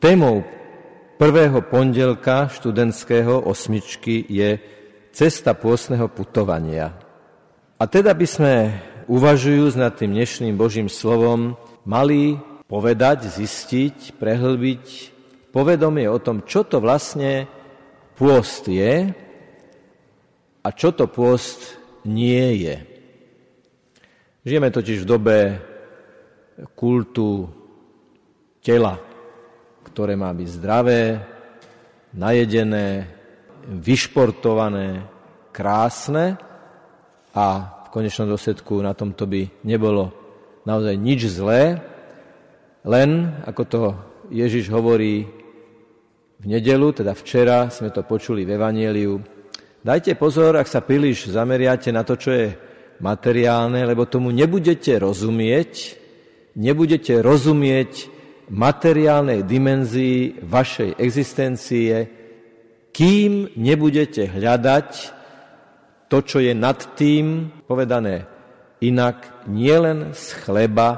Témou prvého pondelka študentského osmičky je cesta pôstneho putovania. A teda by sme, uvažujúc nad tým dnešným Božím slovom, mali povedať, zistiť, prehlbiť povedomie o tom, čo to vlastne pôst je a čo to pôst nie je. Žijeme totiž v dobe kultu tela, ktoré má byť zdravé, najedené, vyšportované, krásne a v konečnom dôsledku na tomto by nebolo naozaj nič zlé, len, ako to Ježiš hovorí v nedelu, teda včera sme to počuli v Evangeliu, dajte pozor, ak sa príliš zameriate na to, čo je materiálne, lebo tomu nebudete rozumieť, nebudete rozumieť materiálnej dimenzii vašej existencie, kým nebudete hľadať to, čo je nad tým, povedané inak, nielen z chleba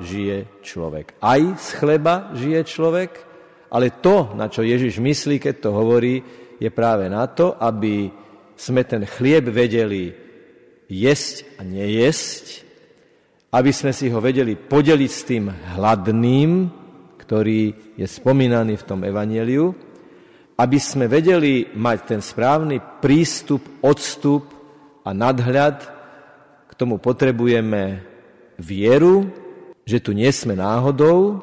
žije človek. Aj z chleba žije človek, ale to, na čo Ježiš myslí, keď to hovorí, je práve na to, aby sme ten chlieb vedeli jesť a nejesť, aby sme si ho vedeli podeliť s tým hladným, ktorý je spomínaný v tom evaneliu, aby sme vedeli mať ten správny prístup, odstup a nadhľad, k tomu potrebujeme vieru, že tu nie sme náhodou,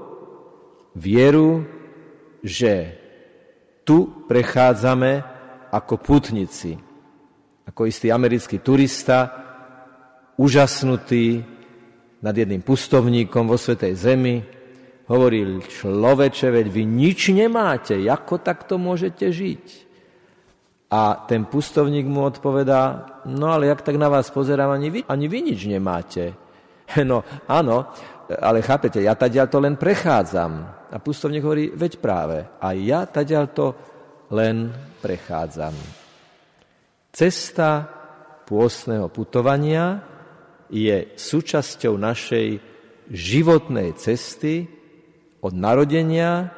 vieru, že tu prechádzame ako putnici, ako istý americký turista, úžasnutý nad jedným pustovníkom vo Svetej Zemi, Hovoril, človeče, veď vy nič nemáte, ako takto môžete žiť? A ten pustovník mu odpovedá, no ale jak tak na vás pozerám, ani vy, ani vy nič nemáte. No áno, ale chápete, ja tadiaľ to len prechádzam. A pustovník hovorí, veď práve, a ja tadiaľ to len prechádzam. Cesta pôstneho putovania je súčasťou našej životnej cesty, od narodenia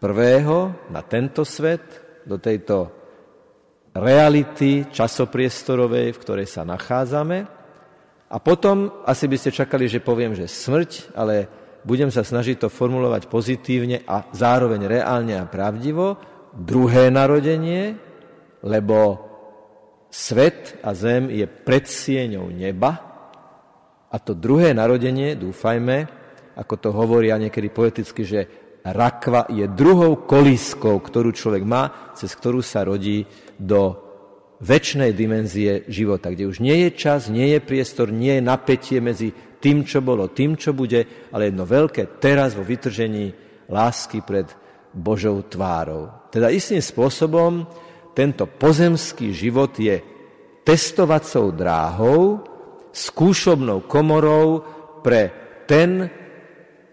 prvého na tento svet, do tejto reality časopriestorovej, v ktorej sa nachádzame. A potom asi by ste čakali, že poviem, že smrť, ale budem sa snažiť to formulovať pozitívne a zároveň reálne a pravdivo. Druhé narodenie, lebo svet a zem je predsieňou neba a to druhé narodenie, dúfajme, ako to hovoria niekedy poeticky, že rakva je druhou kolískou, ktorú človek má, cez ktorú sa rodí do väčšnej dimenzie života, kde už nie je čas, nie je priestor, nie je napätie medzi tým, čo bolo, tým, čo bude, ale jedno veľké teraz vo vytržení lásky pred Božou tvárou. Teda istým spôsobom tento pozemský život je testovacou dráhou, skúšobnou komorou pre ten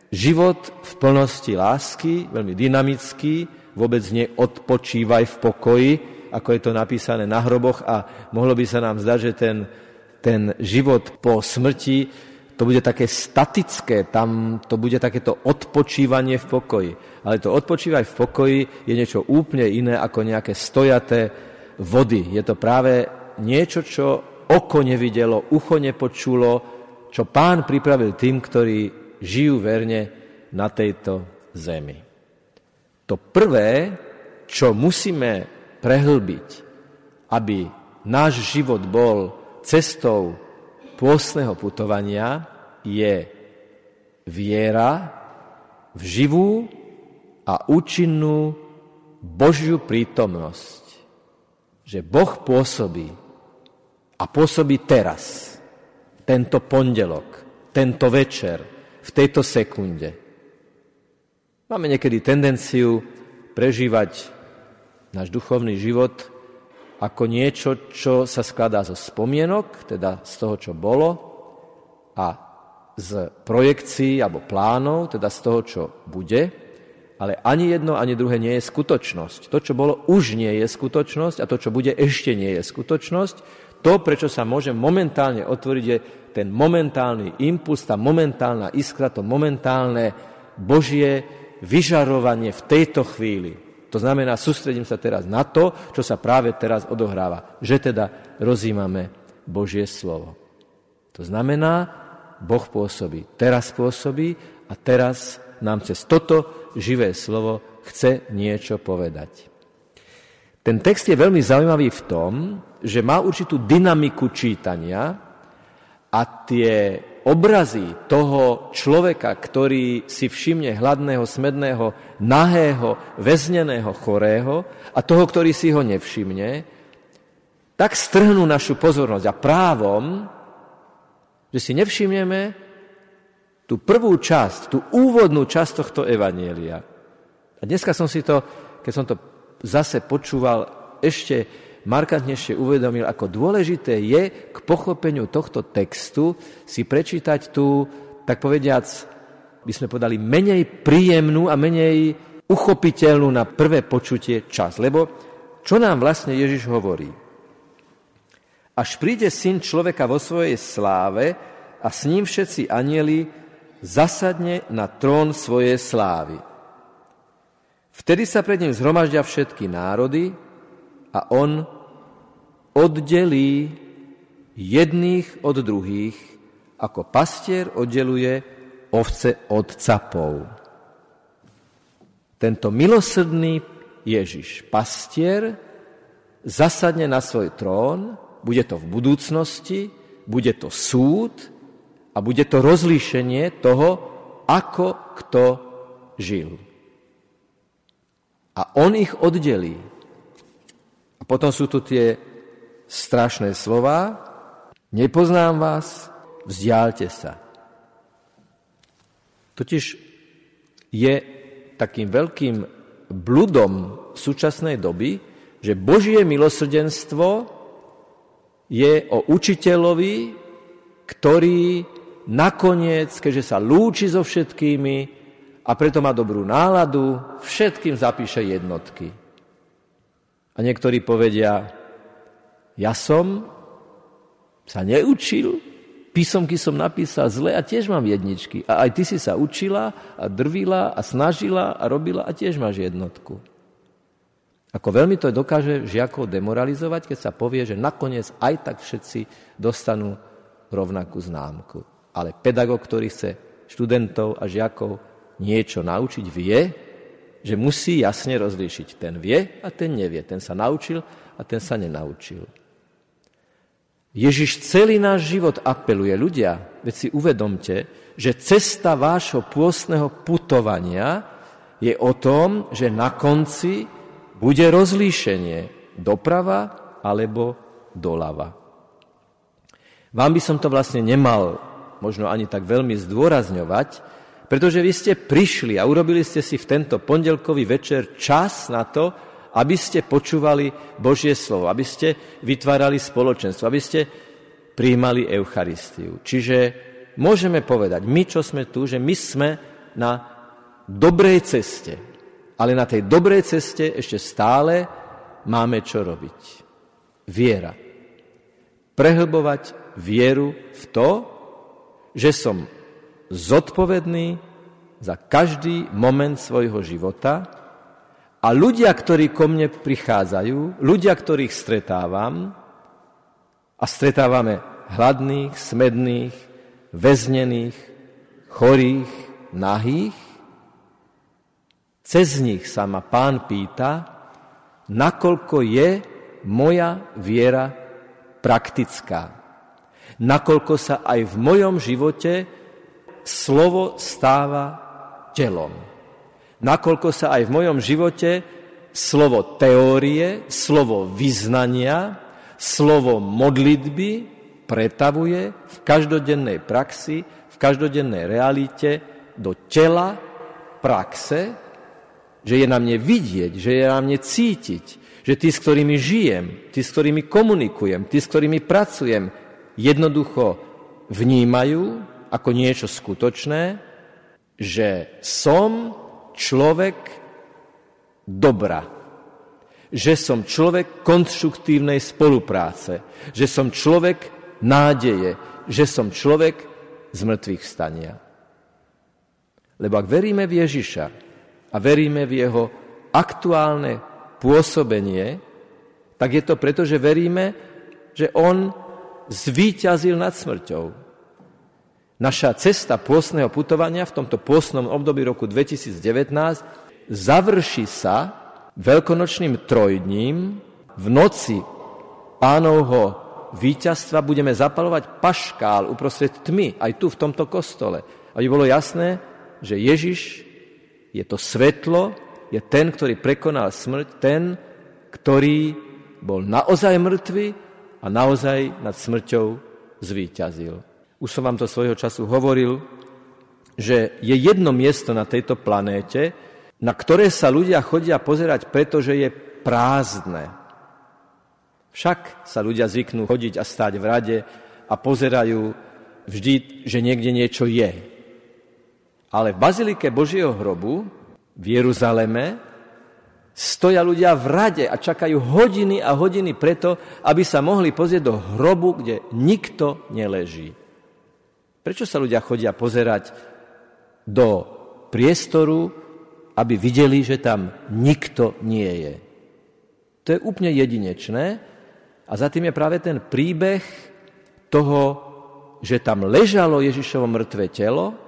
Život v plnosti lásky, veľmi dynamický, vôbec neodpočívaj v pokoji, ako je to napísané na hroboch a mohlo by sa nám zdať, že ten, ten život po smrti to bude také statické, tam to bude takéto odpočívanie v pokoji. Ale to odpočívať v pokoji je niečo úplne iné ako nejaké stojaté vody. Je to práve niečo, čo oko nevidelo, ucho nepočulo, čo pán pripravil tým, ktorí žijú verne na tejto zemi. To prvé, čo musíme prehlbiť, aby náš život bol cestou pôstneho putovania, je viera v živú a účinnú Božiu prítomnosť. Že Boh pôsobí a pôsobí teraz, tento pondelok, tento večer, v tejto sekunde. Máme niekedy tendenciu prežívať náš duchovný život ako niečo, čo sa skladá zo spomienok, teda z toho, čo bolo, a z projekcií alebo plánov, teda z toho, čo bude, ale ani jedno, ani druhé nie je skutočnosť. To, čo bolo, už nie je skutočnosť a to, čo bude, ešte nie je skutočnosť. To, prečo sa môže momentálne otvoriť, je ten momentálny impuls, tá momentálna iskra, to momentálne Božie vyžarovanie v tejto chvíli. To znamená, sústredím sa teraz na to, čo sa práve teraz odohráva. Že teda rozímame Božie slovo. To znamená, Boh pôsobí, teraz pôsobí a teraz nám cez toto živé slovo chce niečo povedať. Ten text je veľmi zaujímavý v tom, že má určitú dynamiku čítania a tie obrazy toho človeka, ktorý si všimne hladného, smedného, nahého, väzneného, chorého a toho, ktorý si ho nevšimne, tak strhnú našu pozornosť a právom, že si nevšimneme tú prvú časť, tú úvodnú časť tohto evanielia. A dneska som si to, keď som to zase počúval, ešte markantnejšie uvedomil, ako dôležité je k pochopeniu tohto textu si prečítať tú, tak povediac, by sme povedali, menej príjemnú a menej uchopiteľnú na prvé počutie čas. Lebo čo nám vlastne Ježiš hovorí? Až príde syn človeka vo svojej sláve a s ním všetci anieli zasadne na trón svojej slávy. Vtedy sa pred ním zhromaždia všetky národy a on oddelí jedných od druhých, ako pastier oddeluje ovce od capov. Tento milosrdný Ježiš, pastier, zasadne na svoj trón, bude to v budúcnosti, bude to súd a bude to rozlíšenie toho, ako kto žil. A on ich oddelí. A potom sú tu tie strašné slova, nepoznám vás, vzdialte sa. Totiž je takým veľkým bludom súčasnej doby, že Božie milosrdenstvo je o učiteľovi, ktorý nakoniec, keďže sa lúči so všetkými a preto má dobrú náladu, všetkým zapíše jednotky. A niektorí povedia, ja som sa neučil, písomky som napísal zle a tiež mám jedničky. A aj ty si sa učila a drvila a snažila a robila a tiež máš jednotku. Ako veľmi to dokáže žiakov demoralizovať, keď sa povie, že nakoniec aj tak všetci dostanú rovnakú známku. Ale pedagóg, ktorý chce študentov a žiakov niečo naučiť, vie, že musí jasne rozlíšiť. Ten vie a ten nevie. Ten sa naučil a ten sa nenaučil. Ježiš celý náš život apeluje. Ľudia, veď si uvedomte, že cesta vášho pôstneho putovania je o tom, že na konci bude rozlíšenie doprava alebo doľava. Vám by som to vlastne nemal možno ani tak veľmi zdôrazňovať, pretože vy ste prišli a urobili ste si v tento pondelkový večer čas na to, aby ste počúvali Božie slovo, aby ste vytvárali spoločenstvo, aby ste príjmali Eucharistiu. Čiže môžeme povedať, my, čo sme tu, že my sme na dobrej ceste. Ale na tej dobrej ceste ešte stále máme čo robiť. Viera. Prehlbovať vieru v to, že som zodpovedný za každý moment svojho života a ľudia, ktorí ko mne prichádzajú, ľudia, ktorých stretávam, a stretávame hladných, smedných, väznených, chorých, nahých, cez nich sa ma pán pýta, nakoľko je moja viera praktická. Nakoľko sa aj v mojom živote slovo stáva telom nakoľko sa aj v mojom živote slovo teórie, slovo vyznania, slovo modlitby pretavuje v každodennej praxi, v každodennej realite do tela praxe, že je na mne vidieť, že je na mne cítiť, že tí, s ktorými žijem, tí, s ktorými komunikujem, tí, s ktorými pracujem, jednoducho vnímajú ako niečo skutočné, že som človek dobra. Že som človek konštruktívnej spolupráce. Že som človek nádeje. Že som človek z mŕtvych vstania. Lebo ak veríme v Ježiša, a veríme v jeho aktuálne pôsobenie, tak je to preto, že veríme, že on zvíťazil nad smrťou. Naša cesta pôstneho putovania v tomto pôstnom období roku 2019 završí sa veľkonočným trojdním. V noci pánovho víťazstva budeme zapalovať paškál uprostred tmy, aj tu v tomto kostole. Aby bolo jasné, že Ježiš je to svetlo, je ten, ktorý prekonal smrť, ten, ktorý bol naozaj mŕtvy a naozaj nad smrťou zvíťazil. Už som vám to svojho času hovoril, že je jedno miesto na tejto planéte, na ktoré sa ľudia chodia pozerať, pretože je prázdne. Však sa ľudia zvyknú chodiť a stáť v rade a pozerajú vždy, že niekde niečo je. Ale v Bazilike Božieho hrobu v Jeruzaleme stoja ľudia v rade a čakajú hodiny a hodiny preto, aby sa mohli pozrieť do hrobu, kde nikto neleží. Prečo sa ľudia chodia pozerať do priestoru, aby videli, že tam nikto nie je? To je úplne jedinečné a za tým je práve ten príbeh toho, že tam ležalo Ježišovo mŕtve telo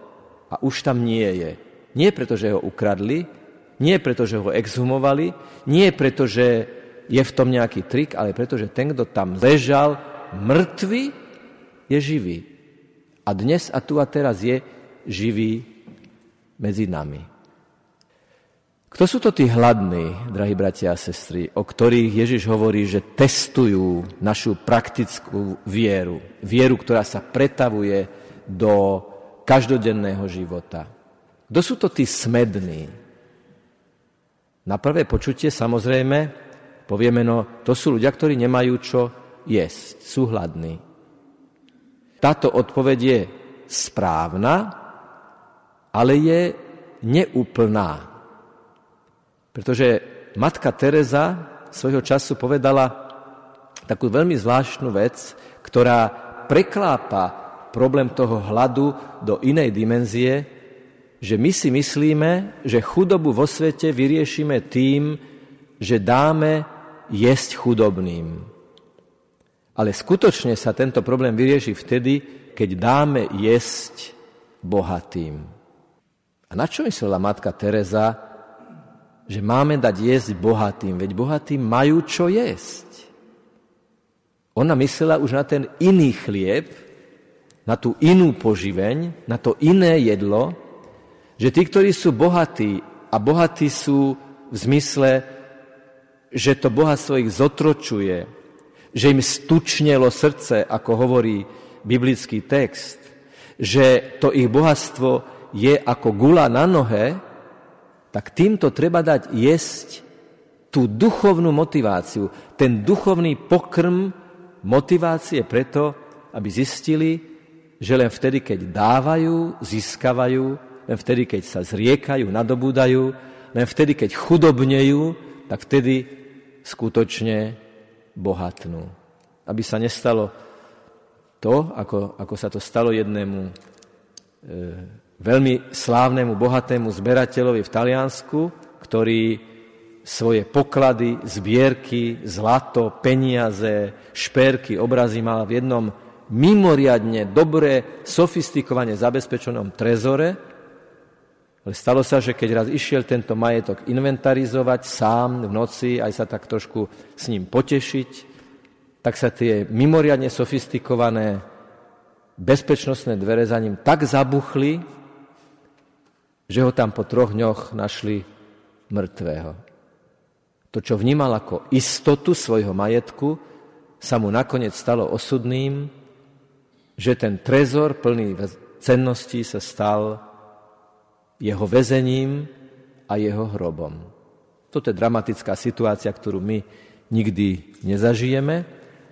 a už tam nie je. Nie preto, že ho ukradli, nie preto, že ho exhumovali, nie preto, že je v tom nejaký trik, ale preto, že ten, kto tam ležal mŕtvy, je živý. A dnes a tu a teraz je živý medzi nami. Kto sú to tí hladní, drahí bratia a sestry, o ktorých Ježiš hovorí, že testujú našu praktickú vieru. Vieru, ktorá sa pretavuje do každodenného života. Kto sú to tí smední? Na prvé počutie samozrejme povieme, no to sú ľudia, ktorí nemajú čo jesť, sú hladní. Táto odpoveď je správna, ale je neúplná. Pretože matka Teresa svojho času povedala takú veľmi zvláštnu vec, ktorá preklápa problém toho hladu do inej dimenzie, že my si myslíme, že chudobu vo svete vyriešime tým, že dáme jesť chudobným. Ale skutočne sa tento problém vyrieši vtedy, keď dáme jesť bohatým. A na čo myslela matka Teresa, že máme dať jesť bohatým? Veď bohatým majú čo jesť. Ona myslela už na ten iný chlieb, na tú inú poživeň, na to iné jedlo, že tí, ktorí sú bohatí, a bohatí sú v zmysle, že to bohatstvo ich zotročuje, že im stučnelo srdce, ako hovorí biblický text, že to ich bohatstvo je ako gula na nohe, tak týmto treba dať jesť tú duchovnú motiváciu, ten duchovný pokrm motivácie preto, aby zistili, že len vtedy, keď dávajú, získavajú, len vtedy, keď sa zriekajú, nadobúdajú, len vtedy, keď chudobnejú, tak vtedy skutočne bohatnú. Aby sa nestalo to, ako, ako sa to stalo jednému e, veľmi slávnemu, bohatému zberateľovi v Taliansku, ktorý svoje poklady, zbierky, zlato, peniaze, šperky, obrazy mal v jednom mimoriadne dobre, sofistikovane zabezpečenom trezore, ale stalo sa, že keď raz išiel tento majetok inventarizovať sám v noci, aj sa tak trošku s ním potešiť, tak sa tie mimoriadne sofistikované bezpečnostné dvere za ním tak zabuchli, že ho tam po troch dňoch našli mŕtvého. To, čo vnímal ako istotu svojho majetku, sa mu nakoniec stalo osudným, že ten trezor plný cenností sa stal jeho väzením a jeho hrobom. Toto je dramatická situácia, ktorú my nikdy nezažijeme,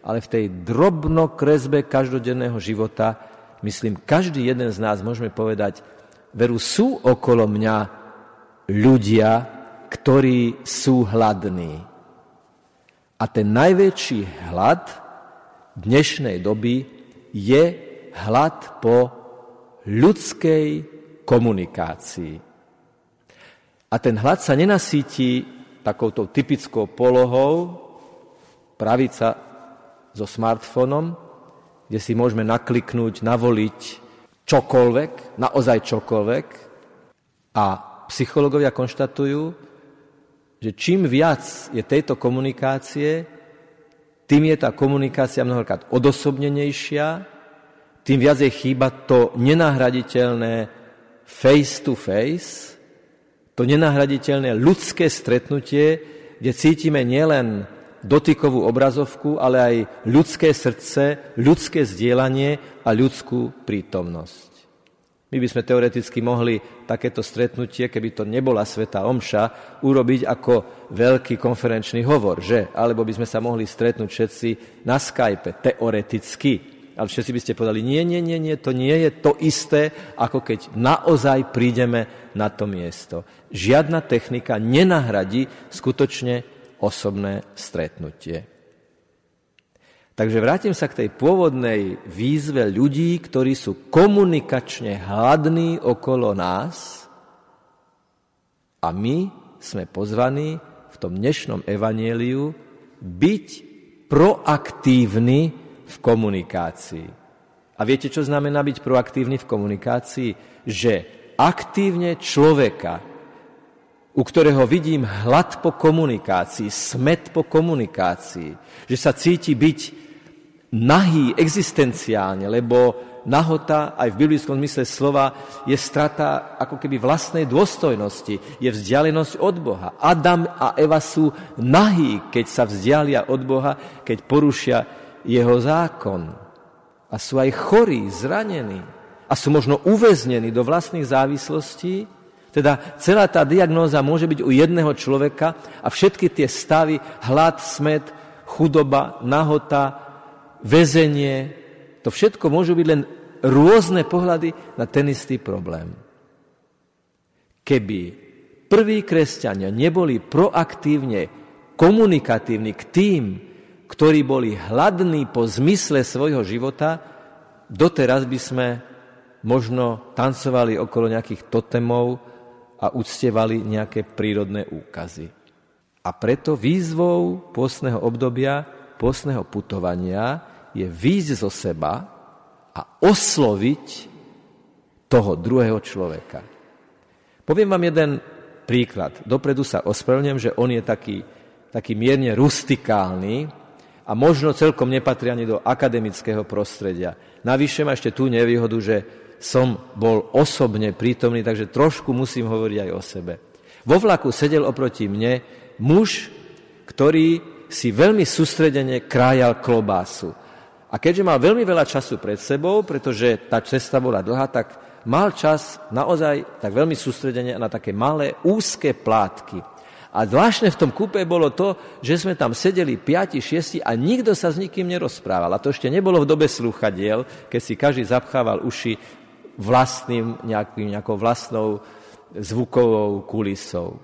ale v tej drobnokresbe každodenného života, myslím, každý jeden z nás môžeme povedať, veru sú okolo mňa ľudia, ktorí sú hladní. A ten najväčší hlad dnešnej doby je hlad po ľudskej komunikácii. A ten hlad sa nenasíti takouto typickou polohou, pravica so smartfónom, kde si môžeme nakliknúť, navoliť čokoľvek, naozaj čokoľvek. A psychológovia konštatujú, že čím viac je tejto komunikácie, tým je tá komunikácia mnohokrát odosobnenejšia, tým viac je chýba to nenahraditeľné face to face, to nenahraditeľné ľudské stretnutie, kde cítime nielen dotykovú obrazovku, ale aj ľudské srdce, ľudské zdieľanie a ľudskú prítomnosť. My by sme teoreticky mohli takéto stretnutie, keby to nebola Sveta Omša, urobiť ako veľký konferenčný hovor, že? Alebo by sme sa mohli stretnúť všetci na Skype, teoreticky ale všetci by ste povedali, nie, nie, nie, nie, to nie je to isté, ako keď naozaj prídeme na to miesto. Žiadna technika nenahradí skutočne osobné stretnutie. Takže vrátim sa k tej pôvodnej výzve ľudí, ktorí sú komunikačne hladní okolo nás a my sme pozvaní v tom dnešnom evanieliu byť proaktívni v komunikácii. A viete, čo znamená byť proaktívny v komunikácii? Že aktívne človeka, u ktorého vidím hlad po komunikácii, smet po komunikácii, že sa cíti byť nahý existenciálne, lebo nahota aj v biblickom zmysle slova je strata ako keby vlastnej dôstojnosti, je vzdialenosť od Boha. Adam a Eva sú nahí, keď sa vzdialia od Boha, keď porušia jeho zákon. A sú aj chorí, zranení. A sú možno uväznení do vlastných závislostí. Teda celá tá diagnóza môže byť u jedného človeka a všetky tie stavy, hlad, smet, chudoba, nahota, väzenie, to všetko môžu byť len rôzne pohľady na ten istý problém. Keby prví kresťania neboli proaktívne komunikatívni k tým, ktorí boli hladní po zmysle svojho života, doteraz by sme možno tancovali okolo nejakých totemov a uctievali nejaké prírodné úkazy. A preto výzvou pôstneho obdobia, pôstneho putovania je výjsť zo seba a osloviť toho druhého človeka. Poviem vám jeden príklad. Dopredu sa ospravedlňujem, že on je taký, taký mierne rustikálny, a možno celkom nepatria ani do akademického prostredia. Navyše má ešte tú nevýhodu, že som bol osobne prítomný, takže trošku musím hovoriť aj o sebe. Vo vlaku sedel oproti mne muž, ktorý si veľmi sústredene krájal klobásu. A keďže mal veľmi veľa času pred sebou, pretože tá cesta bola dlhá, tak mal čas naozaj tak veľmi sústredene na také malé, úzke plátky. A zvláštne v tom kúpe bolo to, že sme tam sedeli 5, 6 a nikto sa s nikým nerozprával. A to ešte nebolo v dobe slúchadiel, keď si každý zapchával uši vlastným, nejakým, nejakou vlastnou zvukovou kulisou.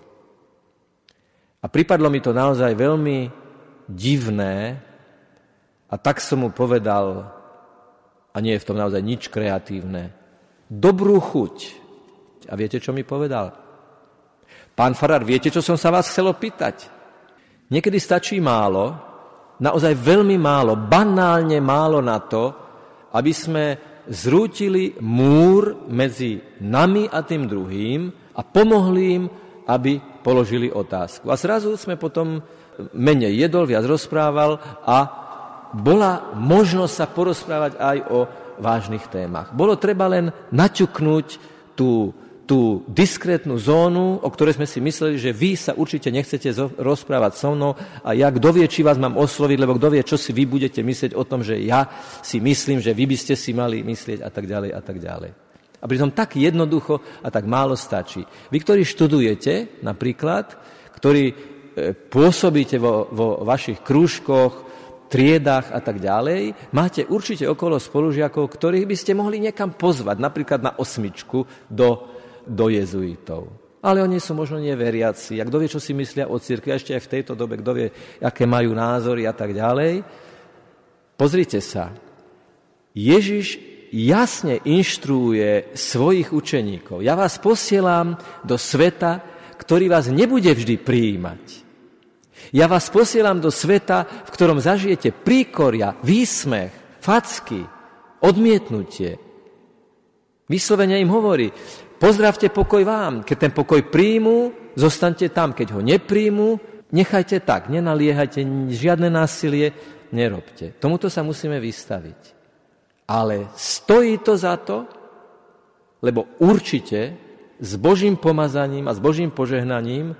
A pripadlo mi to naozaj veľmi divné a tak som mu povedal, a nie je v tom naozaj nič kreatívne, dobrú chuť. A viete, čo mi povedal? Pán Farar, viete, čo som sa vás chcel opýtať? Niekedy stačí málo, naozaj veľmi málo, banálne málo na to, aby sme zrútili múr medzi nami a tým druhým a pomohli im, aby položili otázku. A zrazu sme potom menej jedol, viac rozprával a bola možnosť sa porozprávať aj o vážnych témach. Bolo treba len naťuknúť tú tú diskrétnu zónu, o ktorej sme si mysleli, že vy sa určite nechcete rozprávať so mnou a ja kto vie, či vás mám osloviť, lebo kto vie, čo si vy budete myslieť o tom, že ja si myslím, že vy by ste si mali myslieť a tak ďalej a tak ďalej. A pritom tak jednoducho a tak málo stačí. Vy, ktorí študujete napríklad, ktorí e, pôsobíte vo, vo vašich krúžkoch, triedách a tak ďalej, máte určite okolo spolužiakov, ktorých by ste mohli niekam pozvať, napríklad na osmičku do do jezuitov. Ale oni sú možno neveriaci. A kto vie, čo si myslia o cirkvi, ešte aj v tejto dobe, kto vie, aké majú názory a tak ďalej. Pozrite sa. Ježiš jasne inštruuje svojich učeníkov. Ja vás posielam do sveta, ktorý vás nebude vždy prijímať. Ja vás posielam do sveta, v ktorom zažijete príkoria, výsmech, facky, odmietnutie. Vyslovene im hovorí, pozdravte pokoj vám, keď ten pokoj príjmu, zostaňte tam, keď ho nepríjmu, nechajte tak, nenaliehajte, žiadne násilie nerobte. Tomuto sa musíme vystaviť. Ale stojí to za to, lebo určite s Božím pomazaním a s Božím požehnaním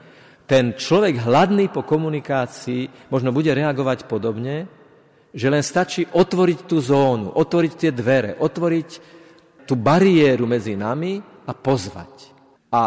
ten človek hladný po komunikácii možno bude reagovať podobne, že len stačí otvoriť tú zónu, otvoriť tie dvere, otvoriť tú bariéru medzi nami a pozvať. A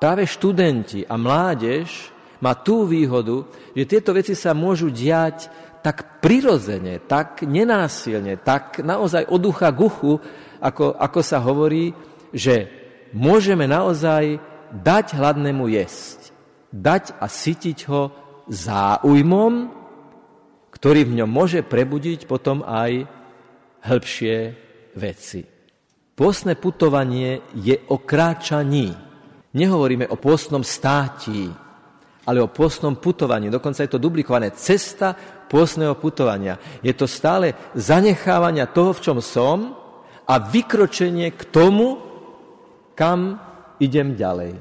práve študenti a mládež má tú výhodu, že tieto veci sa môžu diať tak prirodzene, tak nenásilne, tak naozaj od ducha k uchu, ako, ako sa hovorí, že môžeme naozaj dať hladnému jesť. Dať a sytiť ho záujmom, ktorý v ňom môže prebudiť potom aj hĺbšie veci. Pôstne putovanie je o kráčaní. Nehovoríme o pôstnom státí, ale o pôstnom putovaní. Dokonca je to duplikované. Cesta pôstneho putovania. Je to stále zanechávania toho, v čom som a vykročenie k tomu, kam idem ďalej.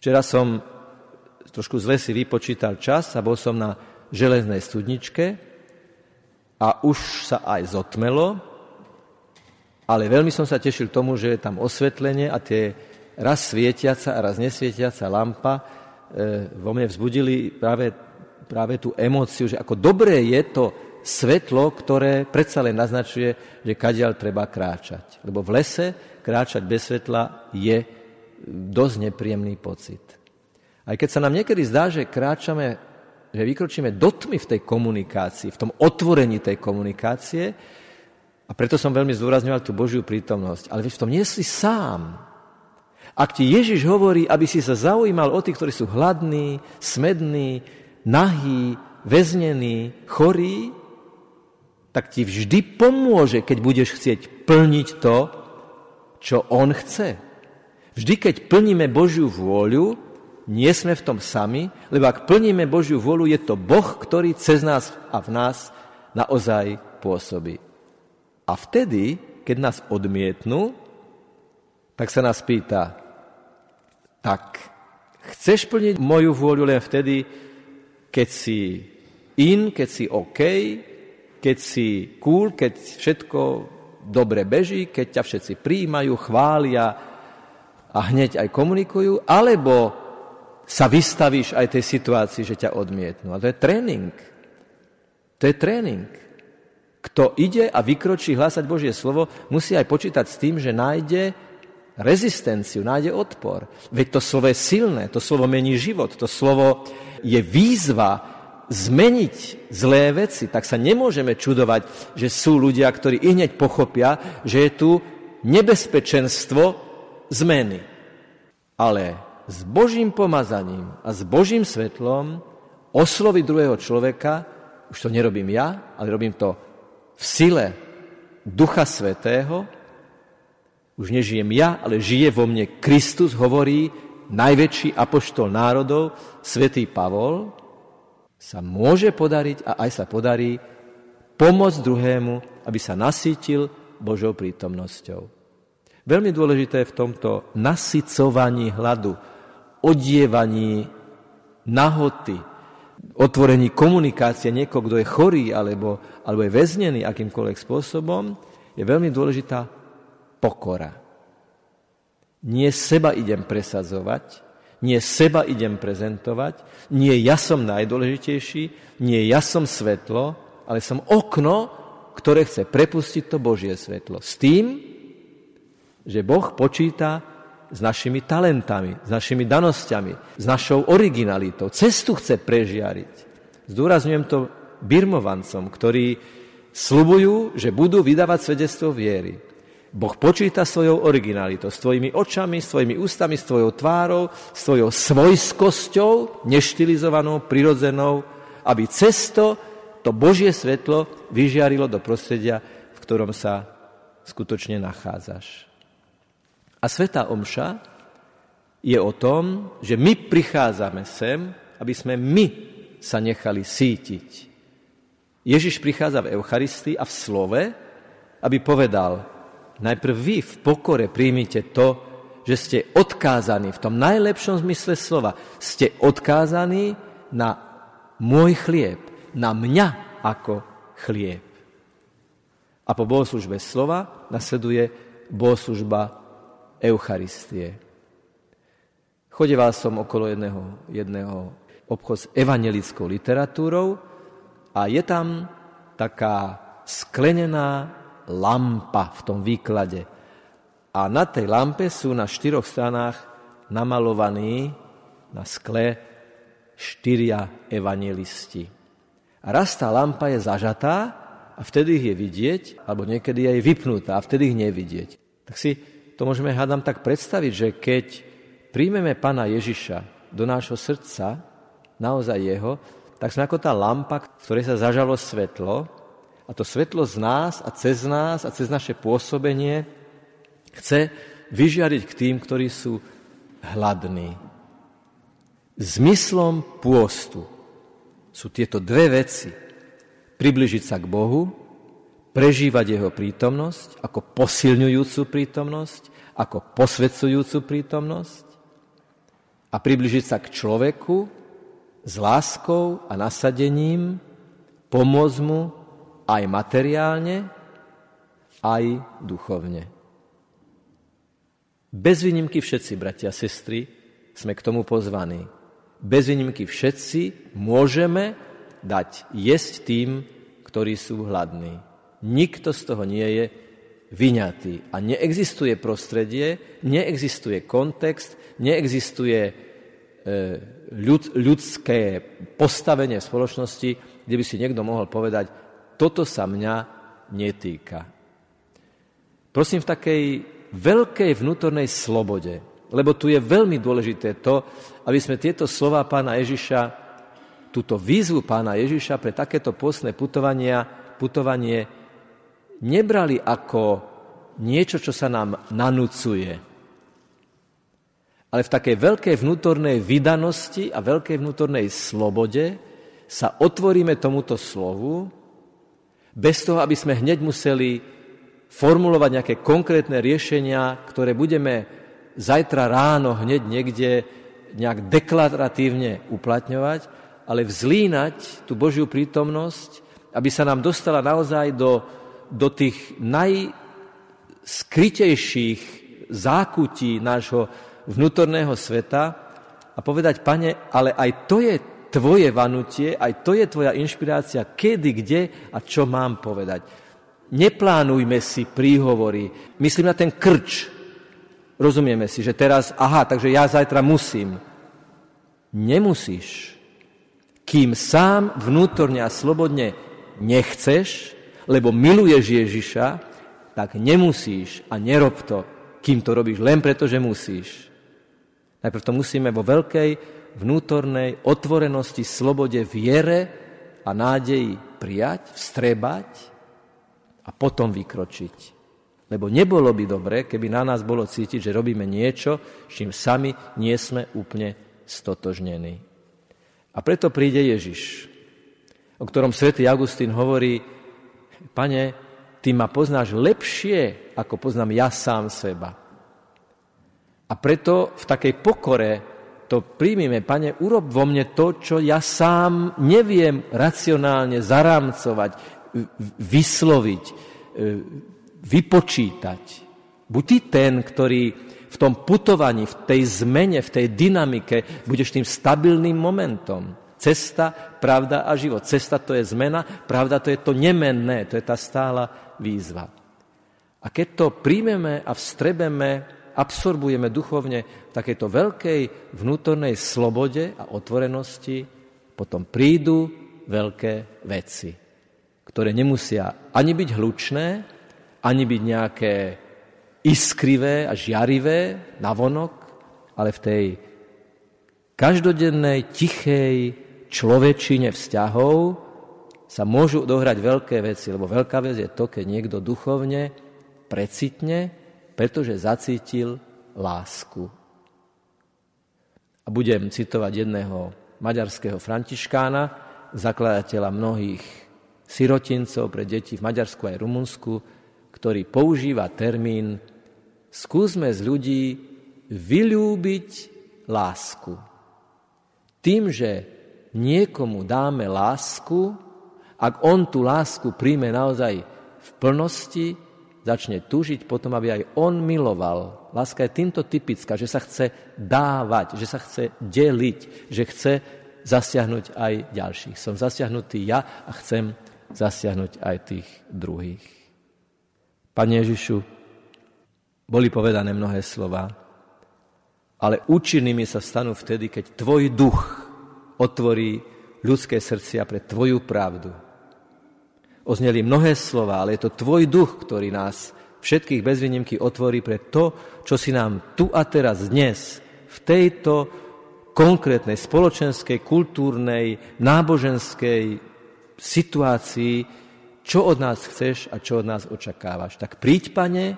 Včera som trošku zle si vypočítal čas a bol som na železnej studničke a už sa aj zotmelo, ale veľmi som sa tešil tomu, že je tam osvetlenie a tie raz svietiaca a raz nesvietiaca lampa e, vo mne vzbudili práve, práve tú emóciu, že ako dobré je to svetlo, ktoré predsa len naznačuje, že kadiaľ treba kráčať. Lebo v lese kráčať bez svetla je dosť nepríjemný pocit. Aj keď sa nám niekedy zdá, že kráčame, že vykročíme do tmy v tej komunikácii, v tom otvorení tej komunikácie, a preto som veľmi zdôrazňoval tú Božiu prítomnosť. Ale v tom nie si sám. Ak ti Ježiš hovorí, aby si sa zaujímal o tých, ktorí sú hladní, smední, nahí, väznení, chorí, tak ti vždy pomôže, keď budeš chcieť plniť to, čo On chce. Vždy, keď plníme Božiu vôľu, nie sme v tom sami, lebo ak plníme Božiu vôľu, je to Boh, ktorý cez nás a v nás naozaj pôsobí. A vtedy, keď nás odmietnú, tak sa nás pýta, tak chceš plniť moju vôľu len vtedy, keď si in, keď si OK, keď si cool, keď všetko dobre beží, keď ťa všetci príjmajú, chvália a hneď aj komunikujú, alebo sa vystavíš aj tej situácii, že ťa odmietnú. A to je tréning. To je tréning. Kto ide a vykročí hlásať Božie slovo, musí aj počítať s tým, že nájde rezistenciu, nájde odpor. Veď to slovo je silné, to slovo mení život, to slovo je výzva zmeniť zlé veci, tak sa nemôžeme čudovať, že sú ľudia, ktorí i hneď pochopia, že je tu nebezpečenstvo zmeny. Ale s Božím pomazaním a s Božím svetlom osloviť druhého človeka, už to nerobím ja, ale robím to v sile Ducha Svetého, už nežijem ja, ale žije vo mne Kristus, hovorí najväčší apoštol národov, svätý Pavol, sa môže podariť a aj sa podarí pomôcť druhému, aby sa nasítil Božou prítomnosťou. Veľmi dôležité je v tomto nasycovaní hladu, odievaní nahoty, otvorení komunikácie niekoho, kto je chorý alebo, alebo je väznený akýmkoľvek spôsobom, je veľmi dôležitá pokora. Nie seba idem presadzovať, nie seba idem prezentovať, nie ja som najdôležitejší, nie ja som svetlo, ale som okno, ktoré chce prepustiť to Božie svetlo. S tým, že Boh počíta s našimi talentami, s našimi danosťami, s našou originalitou. Cestu chce prežiariť. Zdôrazňujem to birmovancom, ktorí slubujú, že budú vydávať svedectvo viery. Boh počíta svojou originalitou, s tvojimi očami, s tvojimi ústami, s tvojou tvárou, s tvojou svojskosťou, neštilizovanou, prirodzenou, aby cesto to Božie svetlo vyžiarilo do prostredia, v ktorom sa skutočne nachádzaš. A Svetá Omša je o tom, že my prichádzame sem, aby sme my sa nechali sítiť. Ježiš prichádza v Eucharistii a v slove, aby povedal, najprv vy v pokore príjmite to, že ste odkázaní, v tom najlepšom zmysle slova, ste odkázaní na môj chlieb, na mňa ako chlieb. A po bohoslužbe slova nasleduje bohoslužba Eucharistie. Chodeval som okolo jedného, jedného obchod s evangelickou literatúrou a je tam taká sklenená lampa v tom výklade. A na tej lampe sú na štyroch stranách namalovaní na skle štyria evangelisti. A raz tá lampa je zažatá a vtedy ich je vidieť, alebo niekedy je vypnutá a vtedy ich nevidieť. Tak si to môžeme, hádam, tak predstaviť, že keď príjmeme Pána Ježiša do nášho srdca, naozaj Jeho, tak sme ako tá lampa, ktorej sa zažalo svetlo a to svetlo z nás a cez nás a cez naše pôsobenie chce vyžiariť k tým, ktorí sú hladní. Zmyslom pôstu sú tieto dve veci. Približiť sa k Bohu prežívať jeho prítomnosť ako posilňujúcu prítomnosť, ako posvedcujúcu prítomnosť a približiť sa k človeku s láskou a nasadením, pomôcť mu aj materiálne, aj duchovne. Bez výnimky všetci, bratia a sestry, sme k tomu pozvaní. Bez výnimky všetci môžeme dať jesť tým, ktorí sú hladní. Nikto z toho nie je vyňatý. A neexistuje prostredie, neexistuje kontext, neexistuje e, ľud, ľudské postavenie v spoločnosti, kde by si niekto mohol povedať, toto sa mňa netýka. Prosím v takej veľkej vnútornej slobode, lebo tu je veľmi dôležité to, aby sme tieto slova pána Ježiša, túto výzvu pána Ježiša pre takéto postné putovania, putovanie nebrali ako niečo, čo sa nám nanúcuje, ale v takej veľkej vnútornej vydanosti a veľkej vnútornej slobode sa otvoríme tomuto slovu, bez toho, aby sme hneď museli formulovať nejaké konkrétne riešenia, ktoré budeme zajtra ráno hneď niekde nejak deklaratívne uplatňovať, ale vzlínať tú Božiu prítomnosť, aby sa nám dostala naozaj do do tých najskrytejších zákutí nášho vnútorného sveta a povedať, pane, ale aj to je tvoje vanutie, aj to je tvoja inšpirácia, kedy, kde a čo mám povedať. Neplánujme si príhovory. Myslím na ten krč. Rozumieme si, že teraz, aha, takže ja zajtra musím. Nemusíš. Kým sám vnútorne a slobodne nechceš, lebo miluješ Ježiša, tak nemusíš a nerob to, kým to robíš len preto, že musíš. Najprv to musíme vo veľkej vnútornej otvorenosti, slobode, viere a nádeji prijať, vstrebať a potom vykročiť. Lebo nebolo by dobre, keby na nás bolo cítiť, že robíme niečo, s čím sami nie sme úplne stotožnení. A preto príde Ježiš, o ktorom svätý Augustín hovorí, Pane, ty ma poznáš lepšie, ako poznám ja sám seba. A preto v takej pokore to príjmime, pane, urob vo mne to, čo ja sám neviem racionálne zarámcovať, vysloviť, e, vypočítať. Buď ty ten, ktorý v tom putovaní, v tej zmene, v tej dynamike budeš tým stabilným momentom. Cesta, pravda a život. Cesta to je zmena, pravda to je to nemenné, to je tá stála výzva. A keď to príjmeme a vstrebeme, absorbujeme duchovne v takejto veľkej vnútornej slobode a otvorenosti, potom prídu veľké veci, ktoré nemusia ani byť hlučné, ani byť nejaké iskrivé a žiarivé navonok, ale v tej každodennej, tichej, človečine vzťahov sa môžu dohrať veľké veci, lebo veľká vec je to, keď niekto duchovne precitne, pretože zacítil lásku. A budem citovať jedného maďarského františkána, zakladateľa mnohých sirotincov pre deti v Maďarsku aj Rumunsku, ktorý používa termín skúsme z ľudí vylúbiť lásku. Tým, že niekomu dáme lásku, ak on tú lásku príjme naozaj v plnosti, začne tužiť potom, aby aj on miloval. Láska je týmto typická, že sa chce dávať, že sa chce deliť, že chce zasiahnuť aj ďalších. Som zasiahnutý ja a chcem zasiahnuť aj tých druhých. Pane Ježišu, boli povedané mnohé slova, ale účinnými sa stanú vtedy, keď Tvoj duch otvorí ľudské srdcia pre Tvoju pravdu. Ozneli mnohé slova, ale je to Tvoj duch, ktorý nás všetkých bez výnimky otvorí pre to, čo si nám tu a teraz dnes v tejto konkrétnej spoločenskej, kultúrnej, náboženskej situácii, čo od nás chceš a čo od nás očakávaš. Tak príď, Pane,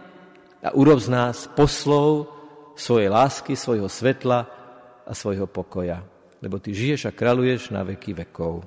a urob z nás poslov svojej lásky, svojho svetla a svojho pokoja. Lebo Ty žiješ a kraluješ na veky vekov.